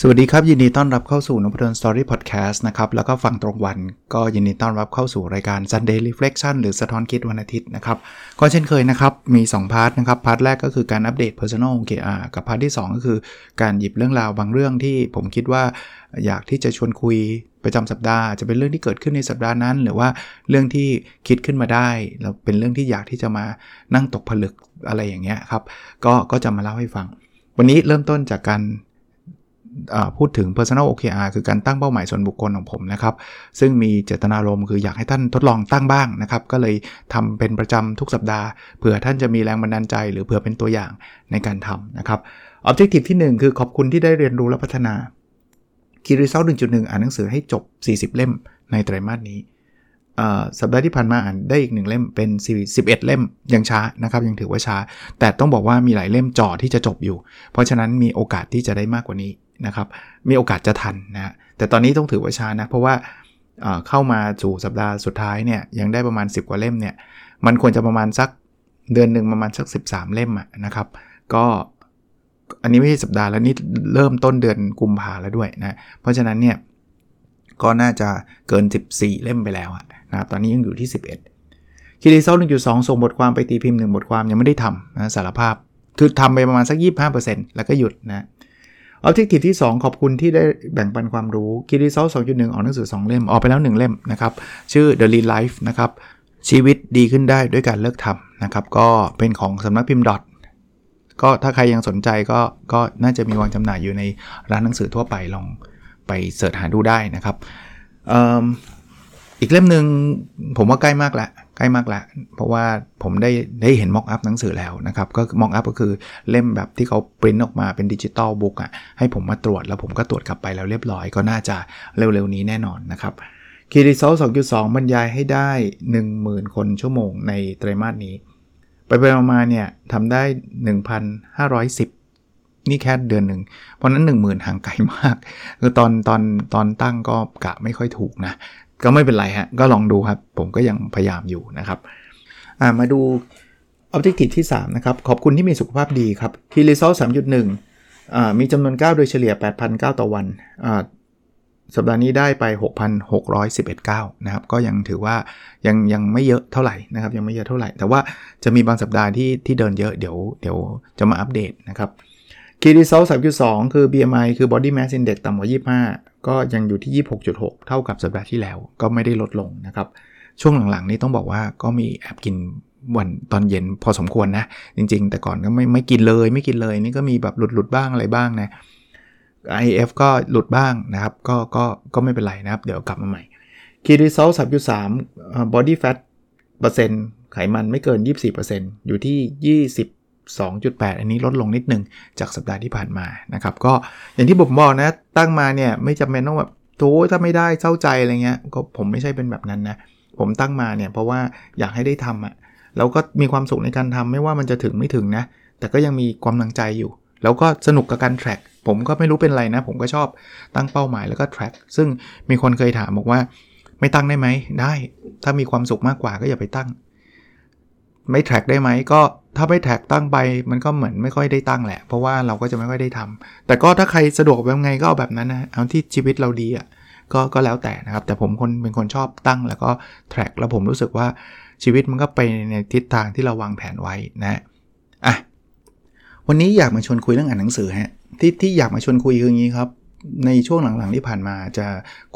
สวัสดีครับ ยินดีต้อนรับเข้าสู่ Nopadol's Story พอดแคสต์นะครับ แล้วก็ฟังตรงวันก็ยินดีต้อนรับเข้าสู่รายการ Sunday Reflection หรือสะท้อนคิดวันอาทิตย์นะครับ ก็เช่นเคยนะครับ มี 2 part นะครับ part แรกก็คือการอัปเดต Personal OKR กับ part ที่ 2 ก็คือการหยิบเรื่องราวบางเรื่องที่ผมคิดว่าอยากที่จะชวนคุยประจำสัปดาห์จะเป็นเรื่องที่เกิดขึ้นในสัปดาห์นั้น หรือว่าเรื่องที่คิดขึ้นมาได้แล้วเป็นเรื่องที่อยากที่จะมานั่งตกผลึกอะไรอย่างเงี้ยครับก็ก็จะมาเล่าให้ฟัง วันนี้เริ่มต้นจากการ พูดถึง personal OKR คือการตั้งเป้าหมายส่วนบุคคลของผมนะครับ ซึ่งมีเจตนารมณ์คืออยากให้ท่านทดลองตั้งบ้างนะครับ ก็เลยทำเป็นประจำทุกสัปดาห์เผื่อท่านจะมีแรงบันดาลใจ หรือเผื่อเป็นตัวอย่างในการทำนะครับ objective ที่ 1 คือขอบคุณที่ได้เรียนรู้และพัฒนา Key Result 1.1 อ่านหนังสือให้จบ 40 เล่มในไตรมาสนี้สัปดาห์ที่ผ่านมาอ่านได้อีกหนึ่งเล่มเป็น 11 เล่มยังช้านะครับ ยังถือว่าช้า แต่ต้องบอกว่ามีหลายเล่มจ่อที่จะจบอยู่ เพราะฉะนั้นมีโอกาสที่จะได้มากกว่านี้ นะครับมีโอกาสจะทันนะแต่ตอนนี้ต้องถือว่าช้านะ เพราะว่าเข้ามาสู่สัปดาห์สุดท้ายเนี่ยยังได้ประมาณ 10 กว่าเล่มเนี่ยมันควรจะประมาณสักเดือนหนึ่งประมาณสัก 13 เล่มนะครับ ก็อันนี้ไม่ใช่สัปดาห์แล้วนี่เริ่มต้นเดือนกุมภาแล้วด้วยนะเพราะฉะนั้นเนี่ยก็น่าจะเกิน 14 เล่มไปแล้วนะครับตอนนี้ยังอยู่ที่ 11คีรีเซล1.2ส่งบทความไปตีพิมพ์1บทความยังไม่ได้ทำนะสารภาพ คือทำไปประมาณสัก 25%แล้วก็หยุดนะ Objective ที่ 2 ขอบคุณที่ได้แบ่งปันความรู้ Key Result 2.1ออกหนังสือ 2 เล่ม ออกไปแล้ว 1 เล่มนะครับ ชื่อ The Lean Life นะครับ ชีวิตดีขึ้นได้ด้วยการเลิกทำนะครับ ก็เป็นของสำนักพิมพ์ดอทก็ถ้าใครยังสนใจก็ก็น่าจะมีวางจำหน่ายอยู่ในร้านหนังสือทั่วไปลองไป search หาดูได้นะครับ อีกเล่มหนึ่งผมว่าใกล้มากแล้วใกล้มากแล้วเพราะว่าผมได้ได้เห็น mockup หนังสือแล้วนะครับ ก็ mockup ก็คือเล่มแบบที่เขาปริ้นออกมาเป็นดิจิตอลบุ๊กอะให้ผมมาตรวจแล้วผมก็ตรวจกลับไปแล้วเรียบร้อยก็น่าจะเร็วๆนี้แน่นอนนะครับคีรีโซล2.2 บรรยายให้ได้ 10,000 คนชั่วโมงในไตรมาสนี้ ไปไปมาเนี่ยทำได้ 1,510 นี่แค่เดือนหนึ่ง เพราะนั้น 10,000 ห่างไกลมาก คือตอนตอนตอนตั้งก็กะไม่ค่อยถูกนะ ก็ไม่เป็นไรฮะ ก็ลองดูครับ ผมก็ยังพยายามอยู่นะครับมาดู Objective ที่ 3 นะครับ ขอบคุณที่มีสุขภาพดีครับ Key Result 3.1 มีจำนวน 9 โดยเฉลี่ย 8,009 ต่อวัน สัปดาห์นี้ได้ไป 6,611 9 นะครับ ก็ยังถือว่ายังยังไม่เยอะเท่าไหร่นะครับ ยังไม่เยอะเท่าไหร่ แต่ว่าจะมีบางสัปดาห์ที่ที่เดินเยอะ เดี๋ยวเดี๋ยวจะมาอัปเดตนะครับ Key Result 3.2คือ BMI คือ Body Mass Index ต่ำกว่า 25 ก็ยังอยู่ที่ 26.6 เท่ากับสัปดาห์ที่แล้ว ก็ไม่ได้ลดลงนะครับ ช่วงหลังๆ นี้ต้องบอกว่าก็มีแอบกินวันตอนเย็นพอสมควรนะ จริงๆ แต่ก่อนก็ไม่ไม่กินเลยไม่กินเลย นี่ก็มีแบบหลุดหลุดบ้างอะไรบ้างนะ IF ก็หลุดบ้างนะครับ ก็ก็ก็ไม่เป็นไรนะครับ เดี๋ยวกลับมาใหม่ Key Result 3.3 Body Fat เปอร์เซ็นต์ไขมันไม่เกิน 24%อยู่ที่ 20 2.8 อันนี้ลดลงนิดนึงจากสัปดาห์ที่ผ่านมานะครับ ก็อย่างที่ผมบอกนะ ตั้งมาเนี่ยไม่จำเป็นต้องแบบโ้ถ้าไม่ได้เศร้าใจอะไรเงี้ยก็ผมไม่ใช่เป็นแบบนั้นนะ ผมตั้งมาเนี่ยเพราะว่าอยากให้ได้ทำอะแล้วก็มีความสุขในการทำไม่ว่ามันจะถึงไม่ถึงนะ แต่ก็ยังมีความลังใจอยู่ แล้วก็สนุกกับการแทร็กผมก็ไม่รู้เป็นไรนะ ผมก็ชอบตั้งเป้าหมายแล้วก็แทร็กซึ่งมีคนเคยถามบอกว่า ไม่ตั้งได้ไหมได้ ถ้ามีความสุขมากกว่าก็อย่าไปตั้ง ไม่แทร็กได้ไหมก็ถ้าไม่แท็กตั้งไปมันก็เหมือนไม่ค่อยได้ตั้งแหละ เพราะว่าเราก็จะไม่ค่อยได้ทำแต่ก็ถ้าใครสะดวกแบบไงก็เอาแบบนั้นนะเอาที่ชีวิตเราดีอะ่ะก็ก็แล้วแต่นะครับ แต่ผมคนเป็นคนชอบตั้งแล้วก็แทร็กแล้วผมรู้สึกว่าชีวิตมันก็ไปในทิศทางที่เราวางแผนไว้นะอะวันนี้อยากมาชวนคุยเรื่องอ่านหนังสือฮะที่ที่อยากมาชวนคุยคืออย่างนี้ครับ ในช่วงหลังๆที่ผ่านมาจะ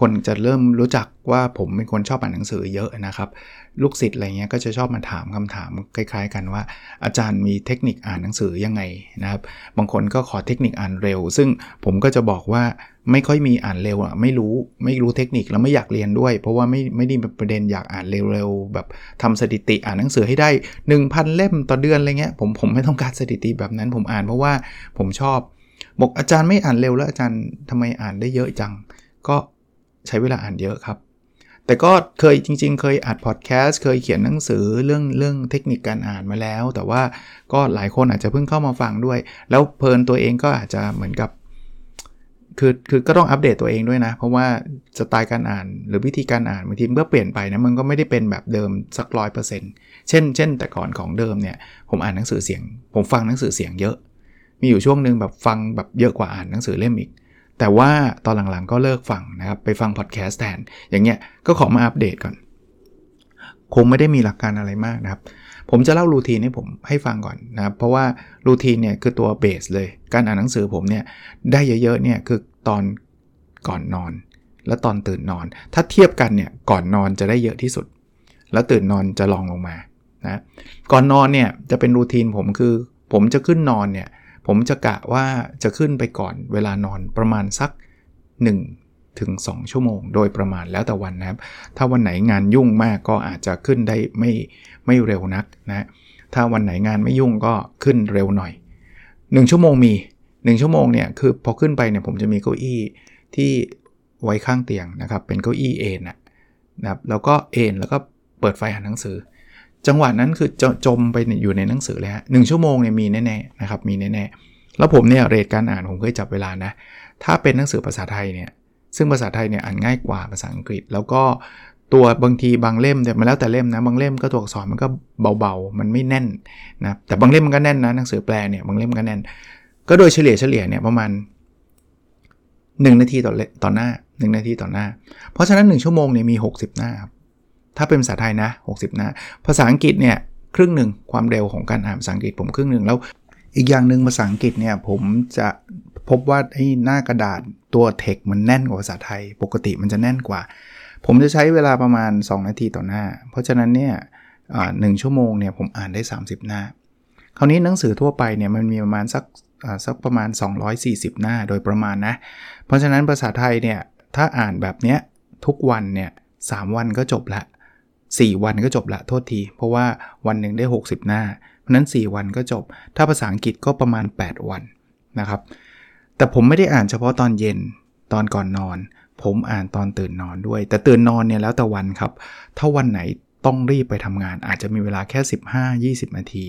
คนจะเริ่มรู้จักว่าผมเป็นคนชอบอ่านหนังสือเยอะนะครับ ลูกศิษย์อะไรเงี้ยก็จะชอบมาถามคำถามคล้าย ๆ กันว่า อาจารย์มีเทคนิคอ่านหนังสือยังไงนะครับ บางคนก็ขอเทคนิคอ่านเร็ว ซึ่งผมก็จะบอกว่าไม่ค่อยมีอ่านเร็วอะไม่รู้ไม่รู้เทคนิคแล้วไม่อยากเรียนด้วย เพราะว่าไม่ไม่ได้เป็นประเด็นอยากอ่านเร็วๆแบบทำสถิติอ่านหนังสือให้ได้ 1,000 เล่มต่อเดือนอะไรเงี้ยผมผมไม่ต้องการสถิติแบบนั้น ผมอ่านเพราะว่าผมชอบบอกอาจารย์ไม่อ่านเร็วแล้วอาจารย์ทำไมอ่านได้เยอะจัง ก็ใช้เวลาอ่านเยอะครับ แต่ก็เคยจริง ๆ เคยอัดพอดแคสต์เคยเขียนหนังสือเรื่องเรื่องเทคนิคการอ่านมาแล้ว แต่ว่าก็หลายคนอาจจะเพิ่งเข้ามาฟังด้วย แล้วเพลินตัวเองก็อาจจะเหมือนกับคือคือก็ต้องอัปเดตตัวเองด้วยนะ เพราะว่าสไตล์การอ่านหรือวิธีการอ่านบางทีเมื่อเปลี่ยนไปนะมันก็ไม่ได้เป็นแบบเดิมสักร้อยเปอร์เซ็นต์เช่นเช่น แต่ก่อนของเดิมเนี่ยผมอ่านหนังสือเสียง ผมฟังหนังสือเสียงเยอะ มีอยู่ช่วงหนึ่งแบบฟังแบบเยอะกว่าอ่านหนังสือเล่มอีก แต่ว่าตอนหลังๆก็เลิกฟังนะครับ ไปฟังพอดแคสต์แทน อย่างเงี้ยก็ขอมาอัปเดตก่อน คงไม่ได้มีหลักการอะไรมากนะครับ ผมจะเล่ารูทีนให้ผมให้ฟังก่อนนะครับ เพราะว่ารูทีนเนี่ยคือตัวเบสเลย การอ่านหนังสือผมเนี่ยได้เยอะๆเนี่ยคือตอนก่อนนอน และตอนตื่นนอน ถ้าเทียบกันเนี่ยก่อนนอนจะได้เยอะที่สุด แล้วตื่นนอนจะลองลงมานะก่อนนอนเนี่ยจะเป็นรูทีนผมคือผมจะขึ้นนอนเนี่ย ผมจะกะว่าจะขึ้นไปก่อนเวลานอนประมาณสัก 1 ถึง 2 ชั่วโมง โดยประมาณแล้วแต่วันนะครับ ถ้าวันไหนงานยุ่งมากก็อาจจะขึ้นได้ไม่ไม่เร็วนักนะถ้าวันไหนงานไม่ยุ่งก็ขึ้นเร็วหน่อย 1 ชั่วโมงมี 1 ชั่วโมงเนี่ยคือพอขึ้นไปเนี่ยผมจะมีเก้าอี้ที่ไว้ข้างเตียงนะครับเป็นเก้าอี้เอนนะครับแล้วก็เอนแล้วก็เปิดไฟอ่านหนังสือ จังหวะนั้นคือจะจมไปอยู่ในหนังสือเลยฮะหชั่วโมงเนี่ยมีแน่ๆนะครับมีแน่ๆแล้วผมเนี่ยเรทการอ่านผมเคยจับเวลานะถ้าเป็นหนังสือภาษาไทยเนี่ยซึ่งภาษาไทยเนี่ยอ่านง่ายกว่าภาษาอังกฤษ แล้วก็ตัวบางทีบางเล่มเนี่ยมันแล้วแต่เล่มนะบางเล่มก็ตัวอักษรมันก็เบาๆ มันไม่แน่นนะแต่บางเล่มมันก็แน่นนะหนังสือแปลเนี่ยบางเล่มก็แน่น ก็โดยเฉลี่ยเฉลี่ยเนี่ยประมาณ 1 นาทีต่อต่อหน้า 1 นาทีต่อหน้า เพราะฉะนั้น 1 ชั่วโมงเนี่ยมี 60 หน้าครับ ถ้าเป็นภาษาไทยนะ 60 หน้า ภาษาอังกฤษเนี่ยครึ่งหนึ่งความเร็วของการอ่านภาษาอังกฤษผมครึ่งหนึ่งแล้ว อีกอย่างหนึ่งภาษาอังกฤษเนี่ยผมจะพบว่าไอ้หน้ากระดาษตัวเทคมันแน่นกว่าภาษาไทย ปกติมันจะแน่นกว่า ผมจะใช้เวลาประมาณ 2 นาทีต่อหน้า เพราะฉะนั้นเนี่ยหนึ่งชั่วโมงเนี่ยผมอ่านได้ 30 หน้า คราวนี้หนังสือทั่วไปเนี่ยมันมีประมาณสักสักประมาณ 240 หน้าโดยประมาณนะ เพราะฉะนั้นภาษาไทยเนี่ยถ้าอ่านแบบเนี้ยทุกวันเนี่ยสวันก็จบละ 4 วันก็จบละโทษที เพราะว่าวันหนึ่งได้ 60 หน้า เพราะนั้น 4 วันก็จบ ถ้าภาษาอังกฤษก็ประมาณ 8 วันนะครับ แต่ผมไม่ได้อ่านเฉพาะตอนเย็นตอนก่อนนอน ผมอ่านตอนตื่นนอนด้วย แต่ตื่นนอนเนี่ยแล้วแต่วันครับ ถ้าวันไหนต้องรีบไปทำงานอาจจะมีเวลาแค่ 15-20 นาที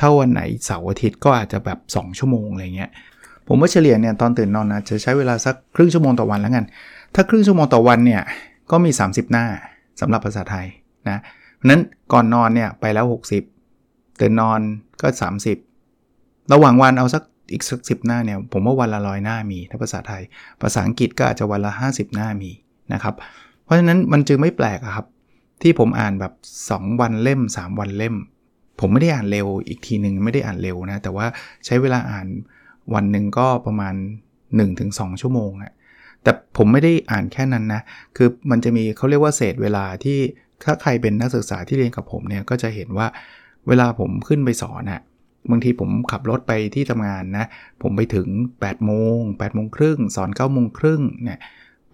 ถ้าวันไหนเสาร์อาทิตย์ก็อาจจะแบบ 2 ชั่วโมงอะไรเงี้ยผมว่าเฉลี่ยเนี่ยตอนตื่นนอนนะจะใช้เวลาสักครึ่งชั่วโมงต่อวันแล้วกัน ถ้าครึ่งชั่วโมงต่อวันเนี่ยก็มี 30 หน้าสำหรับภาษาไทย นะเพราะนั้นก่อนนอนเนี่ยไปแล้ว 60ตื่นนอนก็ 30 ระหว่างวันเอาสักอีกสักสิหน้าเนี่ยผมว่าวันละร้อยหน้ามีถ้าภาษาไทย ภาษาอังกฤษก็อาจจะวันละ 50 หน้ามีนะครับ เพราะฉะนั้นมันจึงไม่แปลกครับ ที่ผมอ่านแบบ 2 วันเล่ม 3 วันเล่ม ผมไม่ได้อ่านเร็วอีกทีหนึ่งไม่ได้อ่านเร็วนะแต่ว่าใช้เวลาอ่านวันหนึ่งก็ประมาณ 1-2 ชั่วโมงอะแต่ผมไม่ได้อ่านแค่นั้นนะ คือมันจะมีเขาเรียกว่าเศษเวลาที่ ถ้าใครเป็นนักศึกษาที่เรียนกับผมเนี่ยก็จะเห็นว่าเวลาผมขึ้นไปสอนอะบางทีผมขับรถไปที่ทำงานนะ ผมไปถึง8โมง8โมงครึ่งสอน9โมงครึ่งเนี่ย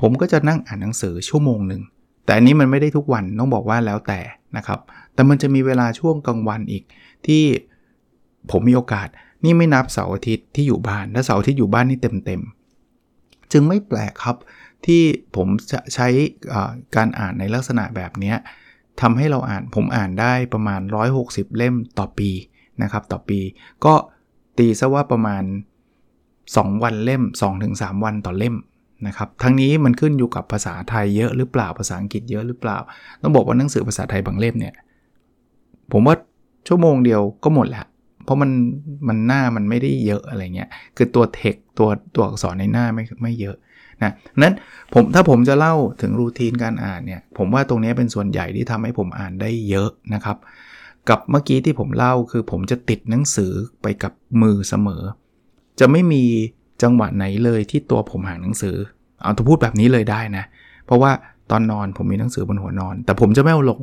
ผมก็จะนั่งอ่านหนังสือชั่วโมงหนึ่งแต่อันนี้มันไม่ได้ทุกวันต้องบอกว่าแล้วแต่นะครับ แต่มันจะมีเวลาช่วงกลางวันอีกที่ผมมีโอกาส นี่ไม่นับเสาร์อาทิตย์ที่อยู่บ้านและเสาร์อาทิตย์อยู่บ้านนี่เต็มๆจึงไม่แปลกครับ ที่ผมใช้การอ่านในลักษณะแบบนี้ทำให้เราอ่านผมอ่านได้ประมาณ 160 เล่มต่อปีนะครับต่อปี ก็ตีซะว่าประมาณ 2 วันเล่ม 2-3 วันต่อเล่มนะครับทั้งนี้มันขึ้นอยู่กับภาษาไทยเยอะหรือเปล่าภาษาอังกฤษเยอะหรือเปล่า ต้องบอกว่าหนังสือภาษาไทยบางเล่มเนี่ยผมว่าชั่วโมงเดียวก็หมดแหละเพราะมันมันหน้ามันไม่ได้เยอะอะไรเงี้ยคือตัวเทคตัวตัวอักษรในหน้าไม่ไม่เยอะ นะนั้นผมถ้าผมจะเล่าถึงรูทีนการอ่านเนี่ย ผมว่าตรงนี้เป็นส่วนใหญ่ที่ทำให้ผมอ่านได้เยอะนะครับ กับเมื่อกี้ที่ผมเล่าคือผมจะติดหนังสือไปกับมือเสมอ จะไม่มีจังหวะไหนเลยที่ตัวผมห่างหนังสือ เอาตัวพูดแบบนี้เลยได้นะ เพราะว่าตอนนอนผมมีหนังสือบนหัวนอน แต่ผมจะไม่เอาลง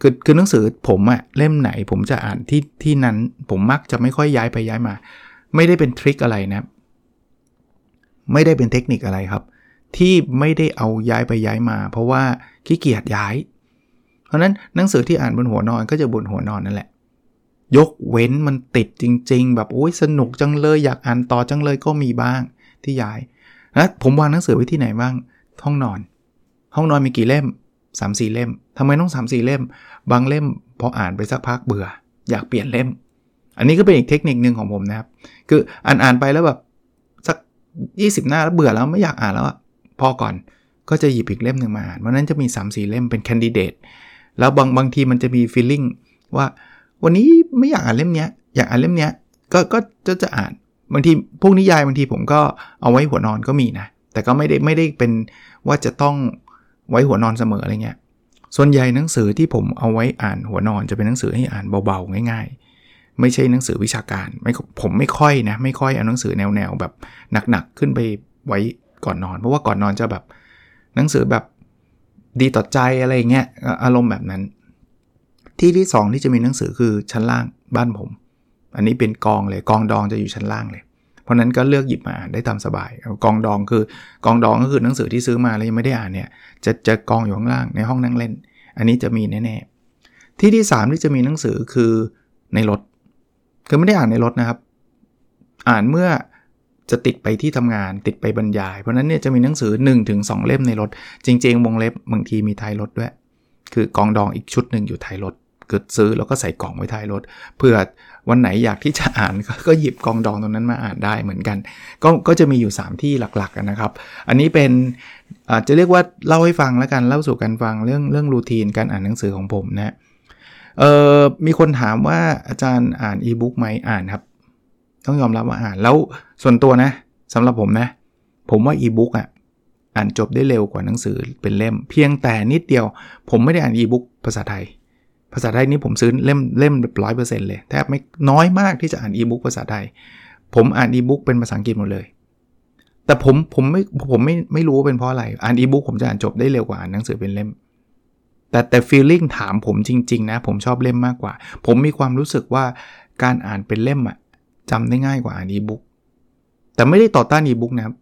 คือคือหนังสือผมอะเล่มไหนผมจะอ่านที่ที่นั้นผมมักจะไม่ค่อยย้ายไปย้ายมา ไม่ได้เป็นทริคอะไรนะ ไม่ได้เป็นเทคนิคอะไรครับ ที่ไม่ได้เอาย้ายไปย้ายมา เพราะว่าขี้เกียจย้าย เพราะนั้นหนังสือที่อ่านบนหัวนอนก็จะบนหัวนอนนั่นแหละ ยกเว้นมันติดจริง ๆ แบบโอ้ยสนุกจังเลยอยากอ่านต่อจังเลยก็มีบ้างที่ย้ายนะผมวางหนังสือไว้ที่ไหนบ้างห้องนอน ห้องนอนมีกี่เล่ม3 4เล่มทำไมต้อง3 4เล่ม บางเล่มพออ่านไปสักพักเบื่อ อยากเปลี่ยนเล่ม อันนี้ก็เป็นอีกเทคนิคนึงของผมนะครับ คืออ่านอ่านไปแล้วแบบสัก 20 หน้าแล้วเบื่อแล้วไม่อยากอ่านแล้ว พอก่อนก็จะหยิบอีกเล่มหนึ่งมาอ่านวันนั้นจะมี 3 4 เล่มเป็นแคนดิเดตแล้วบางบางทีมันจะมีฟีลลิ่งว่าวันนี้ไม่อยากอ่านเล่มเนี้ยอยากอ่านเล่มเนี้ยก็ก็จะจะอ่านบางทีพวกนิยายบางทีผมก็เอาไว้หัวนอนก็มีนะ แต่ก็ไม่ได้ไม่ได้เป็นว่าจะต้องไว้หัวนอนเสมออะไรเงี้ยส่วนใหญ่หนังสือที่ผมเอาไว้อ่านหัวนอนจะเป็นหนังสือให้อ่านเบาๆง่าย ๆ ไม่ใช่หนังสือวิชาการไม่ผมไม่ค่อยนะไม่ค่อยเอาหนังสือแนวๆแบบหนักๆขึ้นไปไว้ ก่อนนอน เพราะว่าก่อนนอนจะแบบหนังสือแบบดีต่อใจอะไรเงี้ยอารมณ์แบบนั้น ที่ที่ 2 ที่จะมีหนังสือคือชั้นล่างบ้านผม อันนี้เป็นกองเลยกองดองจะอยู่ชั้นล่างเลย เพราะนั้นก็เลือกหยิบมาอ่านได้ตามสบายกองดองคือกองดองก็คือหนังสือที่ซื้อมาแล้วยังไม่ได้อ่านเนี่ยจะจะกองอยู่ข้างล่างในห้องนั่งเล่น อันนี้จะมีแน่ๆที่ที่ 3 ที่จะมีหนังสือคือในรถคือไม่ได้อ่านในรถนะครับ อ่านเมื่อ จะติดไปที่ทำงานติดไปบรรยาย เพราะนั้นเนี่ยจะมีหนังสือ 1-2 เล่มในรถ จริง ๆ วงเล็บบางทีมีท้ายรถด้วย คือกองดองอีกชุดหนึ่งอยู่ท้ายรถเกิดซื้อแล้วก็ใส่กล่องไว้ท้ายรถเพื่อวันไหนอยากที่จะอ่านก็หยิบกองดองตรงนั้นมาอ่านได้เหมือนกัน ก็ก็จะมีอยู่ 3 ที่หลักๆนะครับ อันนี้เป็นอาจจะเรียกว่าเล่าให้ฟังแล้วกันเล่าสู่กันฟังเรื่องเรื่องรูทีนการอ่านหนังสือของผมนะเออมีคนถามว่าอาจารย์อ่านอีบุ๊กไหมอ่านครับ ต้องยอมรับว่าอ่านแล้วส่วนตัวนะสำหรับผมนะ ผมว่าอีบุ๊กอะอ่านจบได้เร็วกว่าหนังสือเป็นเล่ม เพียงแต่นิดเดียว ผมไม่ได้อ่านอีบุ๊กภาษาไทย ภาษาไทยนี้ผมซื้อเล่มเล่มร้อยเปอร์เซ็นต์เลยแทบไม่น้อยมากที่จะอ่านอีบุ๊กภาษาไทย ผมอ่านอีบุ๊กเป็นภาษาอังกฤษหมดเลย แต่ผมผมไม่ผมไม่ไม่รู้ว่าเป็นเพราะอะไรอ่านอีบุ๊กผมจะอ่านจบได้เร็วกว่าอ่านหนังสือเป็นเล่มแต่แต่ฟีลลิ่งถามผมจริง ๆ นะ ผมชอบเล่มมากกว่า ผมมีความรู้สึกว่าการอ่านเป็นเล่มอะ จำได้ง่ายกว่าอ่านอีบุ๊กแต่ไม่ได้ต่อต้านอีบุ๊กนะครับ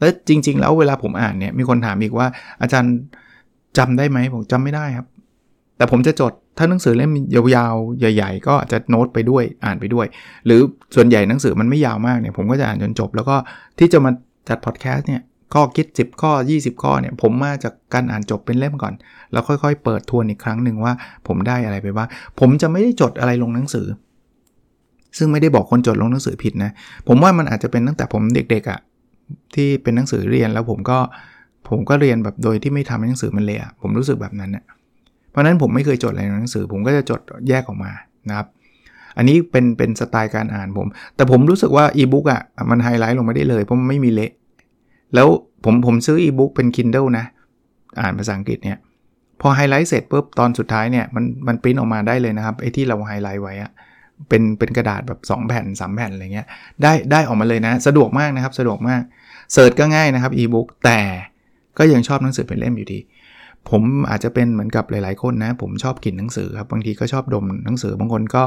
และจริง ๆ แล้วเวลาผมอ่านเนี่ยมีคนถามอีกว่าอาจารย์จำได้ไหมผมจำไม่ได้ครับ แต่ผมจะจดถ้าหนังสือเล่มยาวๆ ใหญ่ ๆ ก็จะโน้ตไปด้วยอ่านไปด้วย หรือส่วนใหญ่หนังสือมันไม่ยาวมากเนี่ยผมก็จะอ่านจนจบ แล้วก็ที่จะมาจัดพอดแคสต์เนี่ยข้อคิด 10 ข้อ 20 ข้อเนี่ยผมมาจากการอ่านจบเป็นเล่มก่อน แล้วค่อยๆ เปิดทวนอีกครั้งหนึ่งว่าผมได้อะไรไปบ้างผมจะไม่ได้จดอะไรลงหนังสือ ซึ่งไม่ได้บอกคนจดลงหนังสือผิดนะ ผมว่ามันอาจจะเป็นตั้งแต่ผมเด็กๆอะ่ะที่เป็นหนังสือเรียนแล้วผมก็ผมก็เรียนแบบโดยที่ไม่ทำให้หนังสือมันเลอะผมรู้สึกแบบนั้นเนะเพราะนั้นผมไม่เคยจดอะไรในหนังสือ ผมก็จะจดแยกออกมานะครับอันนี้เป็นเป็นสไตล์การอ่านผม แต่ผมรู้สึกว่าอีบุ๊กอะมันไฮไลท์ลงไม่ได้เลย เพราะมันไม่มีเละแล้วผมผมซื้ออีบุ๊กเป็น Kindle นะ อ่านภาษาอังกฤษเนี่ยพอไฮไลท์เสร็จปุ๊บตอนสุดท้ายเนี่ยมันมันปริ้นออกมาได้เลยนะครับไอ้ที่เราไฮไลท์ไว้อะ เป็นเป็นกระดาษแบบ 2 แผ่น 3 แผ่นอะไรเงี้ยได้ได้ออกมาเลยนะ สะดวกมากนะครับ สะดวกมาก search ก็ง่ายนะครับอีบุ๊กแต่ก็ยังชอบหนังสือเป็นเล่มอยู่ดี ผมอาจจะเป็นเหมือนกับหลาย ๆ คนนะ ผมชอบกลิ่นหนังสือครับบางทีก็ชอบดมหนังสือบางคนก็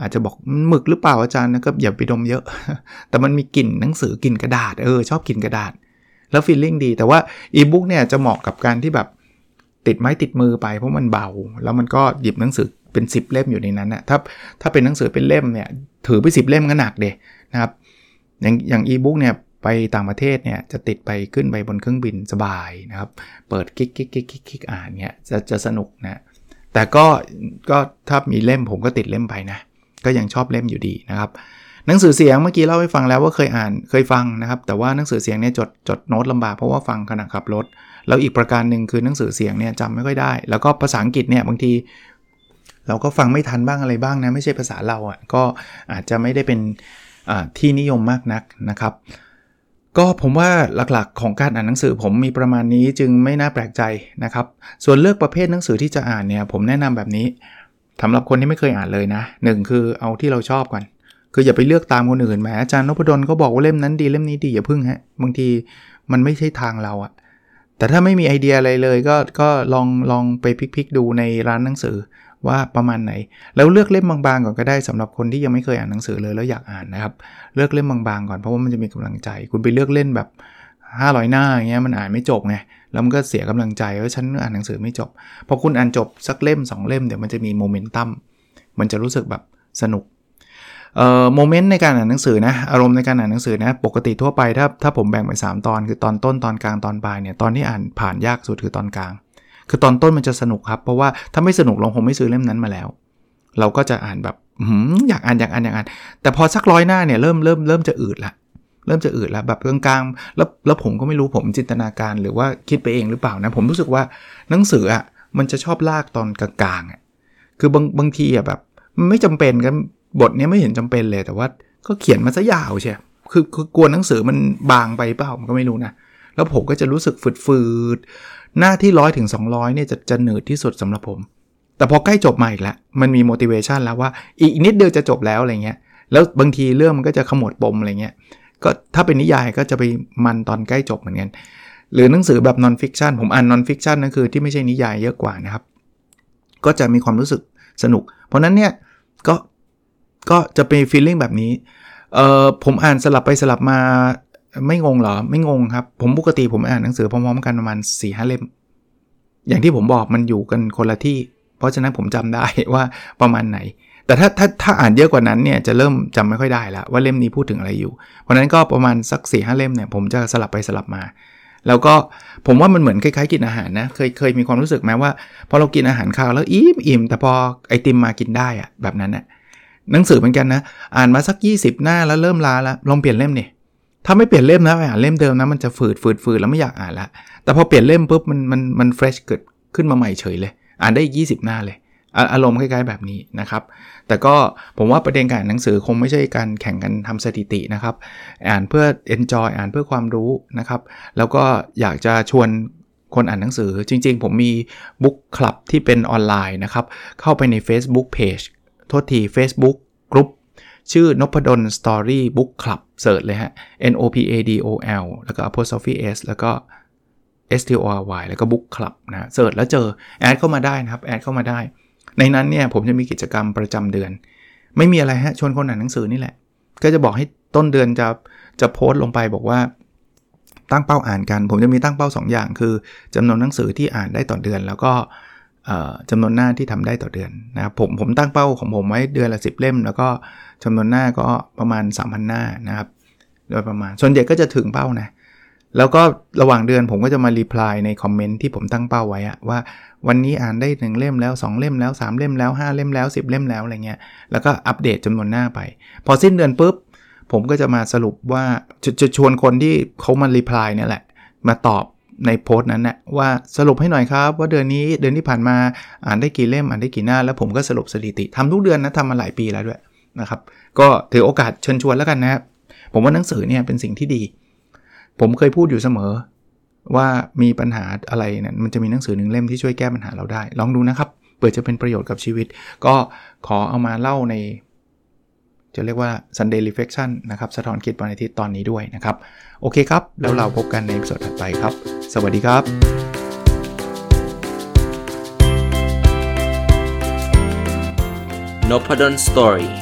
อาจจะบอกหมึกหรือเปล่าอาจารย์นะก็อย่าไปดมเยอะ แต่มันมีกลิ่นหนังสือกลิ่นกระดาษเออชอบกลิ่นกระดาษ แล้ว feeling ดี แต่ว่าอีบุ๊กเนี่ยจะเหมาะกับการที่แบบติดไม้ติดมือไปเพราะมันเบา แล้วมันก็หยิบหนังสือ เป็น 10 เล่มอยู่ในนั้นนะถ้าถ้าเป็นหนังสือเป็นเล่มเนี่ยถือไป 10 เล่มก็หนักเลยนะครับอย่างอย่างอีบุ๊กเนี่ยไปต่างประเทศเนี่ยจะติดไปขึ้นไปบนเครื่องบินสบายนะครับ เปิดกิ๊กกิ๊กกิ๊กกิ๊กอ่านเนี่ยจะจะสนุกนะแต่ก็ก็ถ้ามีเล่มผมก็ติดเล่มไปนะ ก็ยังชอบเล่มอยู่ดีนะครับ หนังสือเสียงเมื่อกี้เล่าให้ฟังแล้วว่าเคยอ่านเคยฟังนะครับ แต่ว่าหนังสือเสียงเนี่ยจดจดโน้ตลำบากเพราะว่าฟังขณะขับรถ แล้วอีกประการหนึ่งคือหนังสือเสียงเนี่ยจำไม่ค่อยได้ แล้วก็ภาษาอังกฤษเนี่ยบางที เราก็ฟังไม่ทันบ้างอะไรบ้างนะ ไม่ใช่ภาษาเราอะ่ะก็อาจจะไม่ได้เป็นที่นิยมมากนักนะครับ ก็ผมว่าหลักๆของการอ่านหนังสือผมมีประมาณนี้จึงไม่น่าแปลกใจนะครับ ส่วนเลือกประเภทหนังสือที่จะอ่านเนี่ยผมแนะนำแบบนี้สำหรับคนที่ไม่เคยอ่านเลยนะหนึ่งคือเอาที่เราชอบก่อนคืออย่าไปเลือกตามคนอื่นแหมอาจารย์นพดลก็บอกว่าเล่มนั้นดีเล่มนี้ดีอย่าพึ่งฮะบางทีมันไม่ใช่ทางเราอะแต่ถ้าไม่มีไอเดียอะไรเลยก็ก็ลองลองไปพลิกๆดูในร้านหนังสือ ว่าประมาณไหน แล้วเลือกเล่มบางๆก่อนก็ได้สำหรับคนที่ยังไม่เคยอ่านหนังสือเลยแล้วอยากอ่านนะครับเลือกเล่มบางๆก่อนเพราะว่ามันจะมีกำลังใจ คุณไปเลือกเล่นแบบ 500 หน้าอย่างเงี้ยมันอ่านไม่จบไงแล้วมันก็เสียกำลังใจว่าฉันอ่านหนังสือไม่จบพอคุณอ่านจบสักเล่ม 2 เล่มเดี๋ยวมันจะมีโมเมนตัมมันจะรู้สึกแบบสนุกเอ่อโมเมนต์ในการอ่านหนังสือนะอารมณ์ในการอ่านหนังสือนะปกติทั่วไปถ้าถ้าผมแบ่งเป็น3ตอนคือตอนต้นตอนกลางตอนปลายเนี่ยตอนที่อ่านผ่านยากสุดคือตอนกลาง คือตอนต้นมันจะสนุกครับ เพราะว่าถ้าไม่สนุกเราคงไม่ซื้อเล่มนั้นมาแล้ว เราก็จะอ่านแบบอยากอ่านอยากอ่านอยากอ่าน แต่พอสักร้อยหน้าเนี่ยเริ่มเริ่มเริ่มจะอืดละเริ่มจะอืดแล้วแบบกลางๆแล้วแล้วผมก็ไม่รู้ผมจินตนาการหรือว่าคิดไปเองหรือเปล่านะ ผมรู้สึกว่าหนังสืออะมันจะชอบลากตอนกลางๆอะคือบางบางทีอะแบบไม่จำเป็นกันบทนี้ไม่เห็นจำเป็นเลยแต่ว่าก็เขียนมาซะยาวใช่คือคือกลัวหนังสือมันบางไปเปล่าผมก็ไม่รู้นะแล้วผมก็จะรู้สึกฝืด หน้าที่ร้อยถึง200เนี่ยจะจะเหนืดที่สุดสำหรับผม แต่พอใกล้จบมาอีกแล้ว มันมี motivation แล้วว่าอีกนิดเดียวจะจบแล้วอะไรเงี้ย แล้วบางทีเรื่องมันก็จะขมวดปมอะไรเงี้ย ก็ถ้าเป็นนิยายก็จะไปมันตอนใกล้จบเหมือนกัน หรือหนังสือแบบ non-fiction ผมอ่าน non-fiction นั่นคือที่ไม่ใช่นิยายเยอะกว่านะครับ ก็จะมีความรู้สึกสนุก เพราะนั้นเนี่ยก็ก็จะเป็น feeling แบบนี้เออผมอ่านสลับไปสลับมา ไม่งงเหรอ ไม่งงครับ ผมปกติผมอ่านหนังสือพร้อมๆกันประมาณสี่ห้าเล่ม อย่างที่ผมบอกมันอยู่กันคนละที่ เพราะฉะนั้นผมจำได้ว่าประมาณไหน แต่ถ้าถ้าถ้าอ่านเยอะกว่านั้นเนี่ยจะเริ่มจำไม่ค่อยได้แล้วว่าเล่มนี้พูดถึงอะไรอยู่ เพราะนั้นก็ประมาณสักสี่ห้าเล่มเนี่ยผมจะสลับไปสลับมา แล้วก็ผมว่ามันเหมือนคล้ายๆกินอาหารนะ เคยเคยมีความรู้สึกไหมว่าพอเรากินอาหารคาวแล้วอิ่มอิ่มแต่พอไอติมมากินได้อะแบบนั้นน่ะหนังสือเหมือนกันนะ อ่านมาสัก 20 หน้าแล้วเริ่มล้าแล้วลองเปลี่ยนเล่มเนี่ย ถ้าไม่เปลี่ยนเล่มนะอ่านเล่มเดิมนะมันจะฝืดฝืดฝืดแล้วไม่อยากอ่านละ แต่พอเปลี่ยนเล่มปุ๊บมันมันมัน fresh เกิดขึ้นมาใหม่เฉยเลย อ่านได้อีก 20 หน้าเลยอารมณ์คล้ายๆแบบนี้นะครับ แต่ก็ผมว่าประเด็นการอ่านหนังสือคงไม่ใช่การแข่งกันทำสถิตินะครับ อ่านเพื่อ enjoy อ่านเพื่อความรู้นะครับ แล้วก็อยากจะชวนคนอ่านหนังสือ จริงๆ ผมมี book club ที่เป็นออนไลน์นะครับ เข้าไปใน Facebook Page โทษที Facebook Group ชื่อ Nopadol's Story Book Club search เลยฮะ N O P A D O L แล้วก็ apostrophe S แล้วก็ S T O R Y แล้วก็ Book Club นะ search แล้วเจอแอดเข้ามาได้นะครับแอดเข้ามาได้ ในนั้นเนี่ยผมจะมีกิจกรรมประจำเดือน ไม่มีอะไรฮะชวนคนอ่านหนังสือนี่แหละ ก็จะบอกให้ต้นเดือนจะจะโพสต์ลงไปบอกว่าตั้งเป้าอ่านกัน ผมจะมีตั้งเป้า 2 อย่าง คือจำนวนหนังสือที่อ่านได้ต่อเดือน แล้วก็จำนวนหน้าที่ทำได้ต่อเดือนนะครับผมผมตั้งเป้าของผมไว้เดือนละ 10 เล่ม แล้วก็ จำนวนหน้าก็ประมาณ 3,000 หน้านะครับโดยประมาณส่วนใหญ่ก็จะถึงเป้านะแล้วก็ระหว่างเดือนผมก็จะมารีプライในคอมเมนต์ที่ผมตั้งเป้าไว้อะว่าวันนี้อ่านได้1เล่มแล้ว 2 เล่มแล้ว 3 เล่มแล้ว 5 เล่มแล้ว 10 เล่มแล้วอะไรเงี้ยแล้วก็อัปเดตจำนวนหน้าไป พอสิ้นเดือนปุ๊บ ผมก็จะมาสรุปว่าจะชวนคนที่เขามารีプライเนี่ยแหละ มาตอบในโพสต์นั้นนะว่าสรุปให้หน่อยครับ ว่าเดือนนี้เดือนที่ผ่านมาอ่านได้กี่เล่มอ่านได้กี่หน้า แล้วผมก็สรุปสถิติทำทุกเดือนนะทำมาหลายปีแล้วด้วย นะครับ ก็ถือโอกาสเชิญชวนแล้วกันนะครับ ผมว่าหนังสือเนี่ยเป็นสิ่งที่ดี ผมเคยพูดอยู่เสมอ ว่ามีปัญหาอะไรเนี่ยมันจะมีหนังสือหนึ่งเล่มที่ช่วยแก้ปัญหาเราได้ ลองดูนะครับเปิดจะเป็นประโยชน์กับชีวิต ก็ขอเอามาเล่าใน จะเรียกว่า Sunday Reflection นะครับ สะท้อนคิดวันอาทิตย์ตอนนี้ด้วยนะครับ โอเคครับ แล้วเราพบกันในสดถัดไปครับ สวัสดีครับ n o p a d o n Story